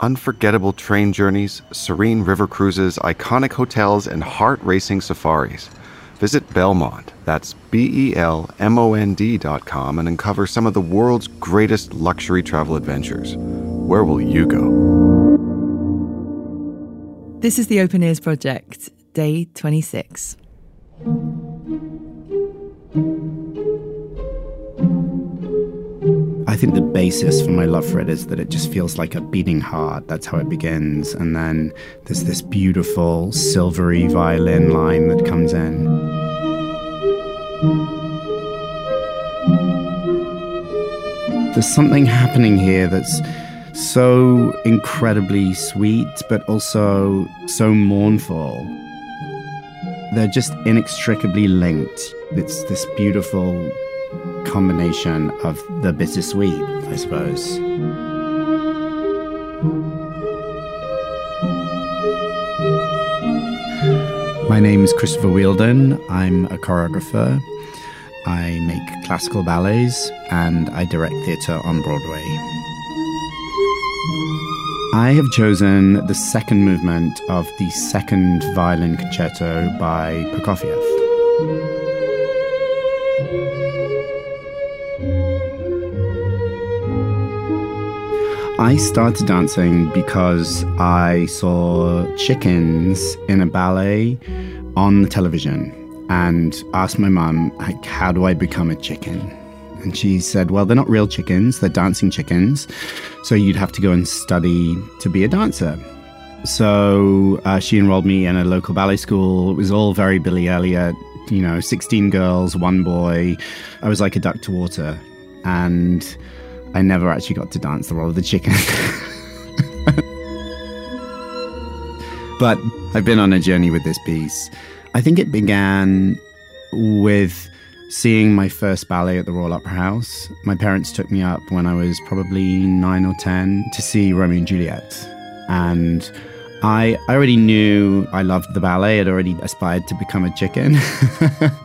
Unforgettable train journeys, serene river cruises, iconic hotels, and heart racing safaris. Visit Belmond, that's B E L M O N D dot com, and uncover some of the world's greatest luxury travel adventures. Where will you go? This is the Open Ears Project, day 26. Think the basis for my love for it is that it just feels like a beating heart. That's how it begins. And then there's this beautiful silvery violin line that comes in. There's something happening here that's so incredibly sweet, but also so mournful. They're just inextricably linked. It's this beautiful combination of the bittersweet, I suppose. My name is Christopher Wheeldon. I'm a choreographer. I make classical ballets and I direct theatre on Broadway. I have chosen the second movement of the second violin concerto by Prokofiev. I started dancing because I saw chickens in a ballet on the television and asked my mum, like, how do I become a chicken? And she said, well, they're not real chickens, they're dancing chickens. So you'd have to go and study to be a dancer. So uh, she enrolled me in a local ballet school. It was all very Billy Elliot, you know, 16 girls, one boy. I was like a duck to water. And I never actually got to dance the role of the chicken. but I've been on a journey with this piece. I think it began with seeing my first ballet at the Royal Opera House. My parents took me up when I was probably nine or 10 to see Romeo and Juliet. And I, I already knew I loved the ballet, I'd already aspired to become a chicken.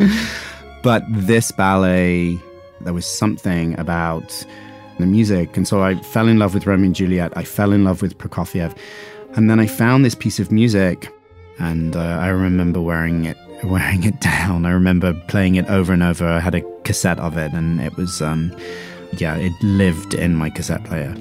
but this ballet, there was something about the music. And so I fell in love with Romeo and Juliet. I fell in love with Prokofiev. And then I found this piece of music and uh, I remember wearing it wearing it down. I remember playing it over and over. I had a cassette of it and it was um yeah, it lived in my cassette player.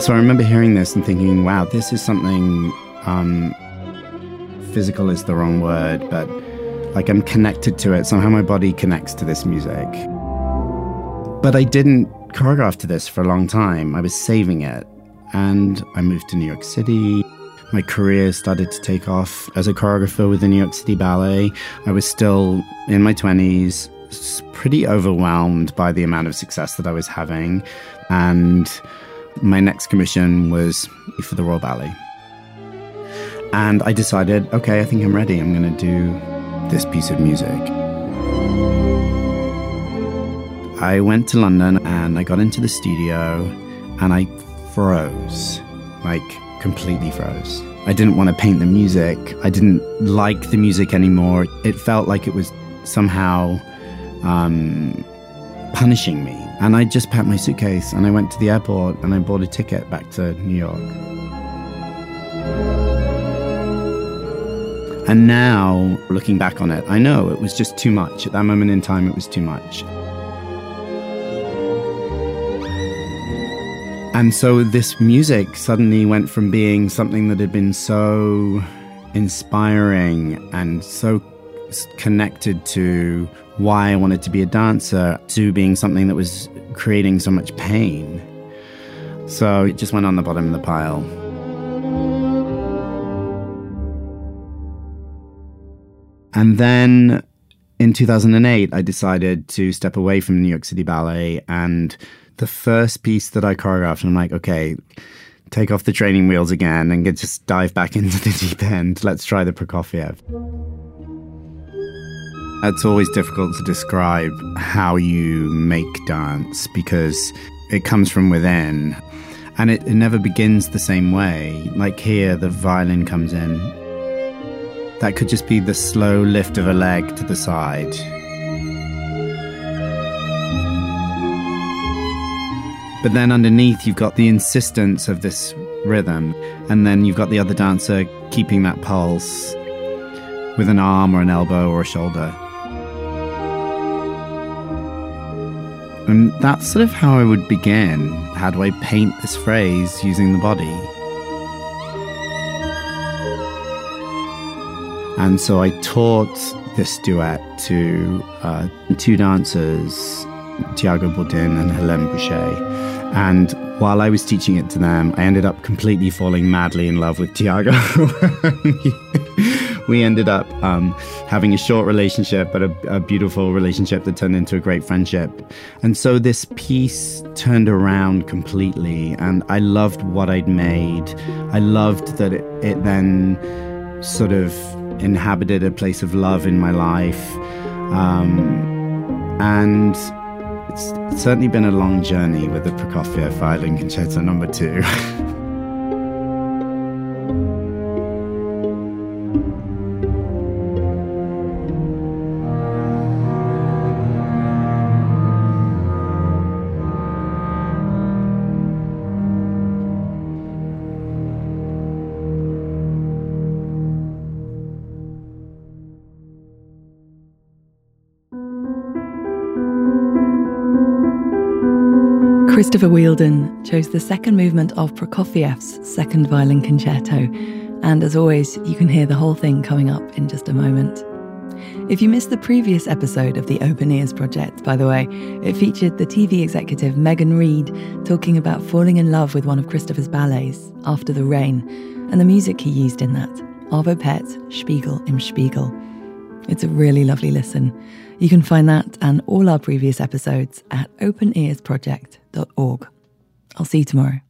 So I remember hearing this and thinking, wow, this is something um, physical is the wrong word, but like I'm connected to it. Somehow my body connects to this music. But I didn't choreograph to this for a long time. I was saving it. And I moved to New York City. My career started to take off as a choreographer with the New York City Ballet. I was still in my 20s, pretty overwhelmed by the amount of success that I was having. And my next commission was for the Royal Ballet. And I decided, okay, I think I'm ready. I'm going to do this piece of music. I went to London and I got into the studio and I froze, like completely froze. I didn't want to paint the music. I didn't like the music anymore. It felt like it was somehow um, punishing me. And I just packed my suitcase and I went to the airport and I bought a ticket back to New York. And now, looking back on it, I know it was just too much. At that moment in time, it was too much. And so this music suddenly went from being something that had been so inspiring and so connected to why I wanted to be a dancer to being something that was creating so much pain. So it just went on the bottom of the pile. And then in 2008, I decided to step away from New York City Ballet. And the first piece that I choreographed, I'm like, okay, take off the training wheels again and just dive back into the deep end. Let's try the Prokofiev. It's always difficult to describe how you make dance because it comes from within and it, it never begins the same way. Like here, the violin comes in. That could just be the slow lift of a leg to the side. But then underneath, you've got the insistence of this rhythm, and then you've got the other dancer keeping that pulse with an arm or an elbow or a shoulder. And that's sort of how I would begin. How do I paint this phrase using the body? And so I taught this duet to uh, two dancers, Thiago Bourdin and Hélène Bouchet. And while I was teaching it to them, I ended up completely falling madly in love with Thiago. we ended up um, having a short relationship, but a, a, beautiful relationship that turned into a great friendship. And so this piece turned around completely, and I loved what I'd made. I loved that it, it then sort of inhabited a place of love in my life. Um, and it's certainly been a long journey with the Prokofiev Violin Concerto Number Two. Christopher Wheeldon chose the second movement of Prokofiev's second violin concerto, and as always, you can hear the whole thing coming up in just a moment. If you missed the previous episode of the Open Ears project, by the way, it featured the TV executive Megan Reid talking about falling in love with one of Christopher's ballets, After the Rain, and the music he used in that, Arvo Pärt, Spiegel im Spiegel. It's a really lovely listen. You can find that and all our previous episodes at I'll see you tomorrow.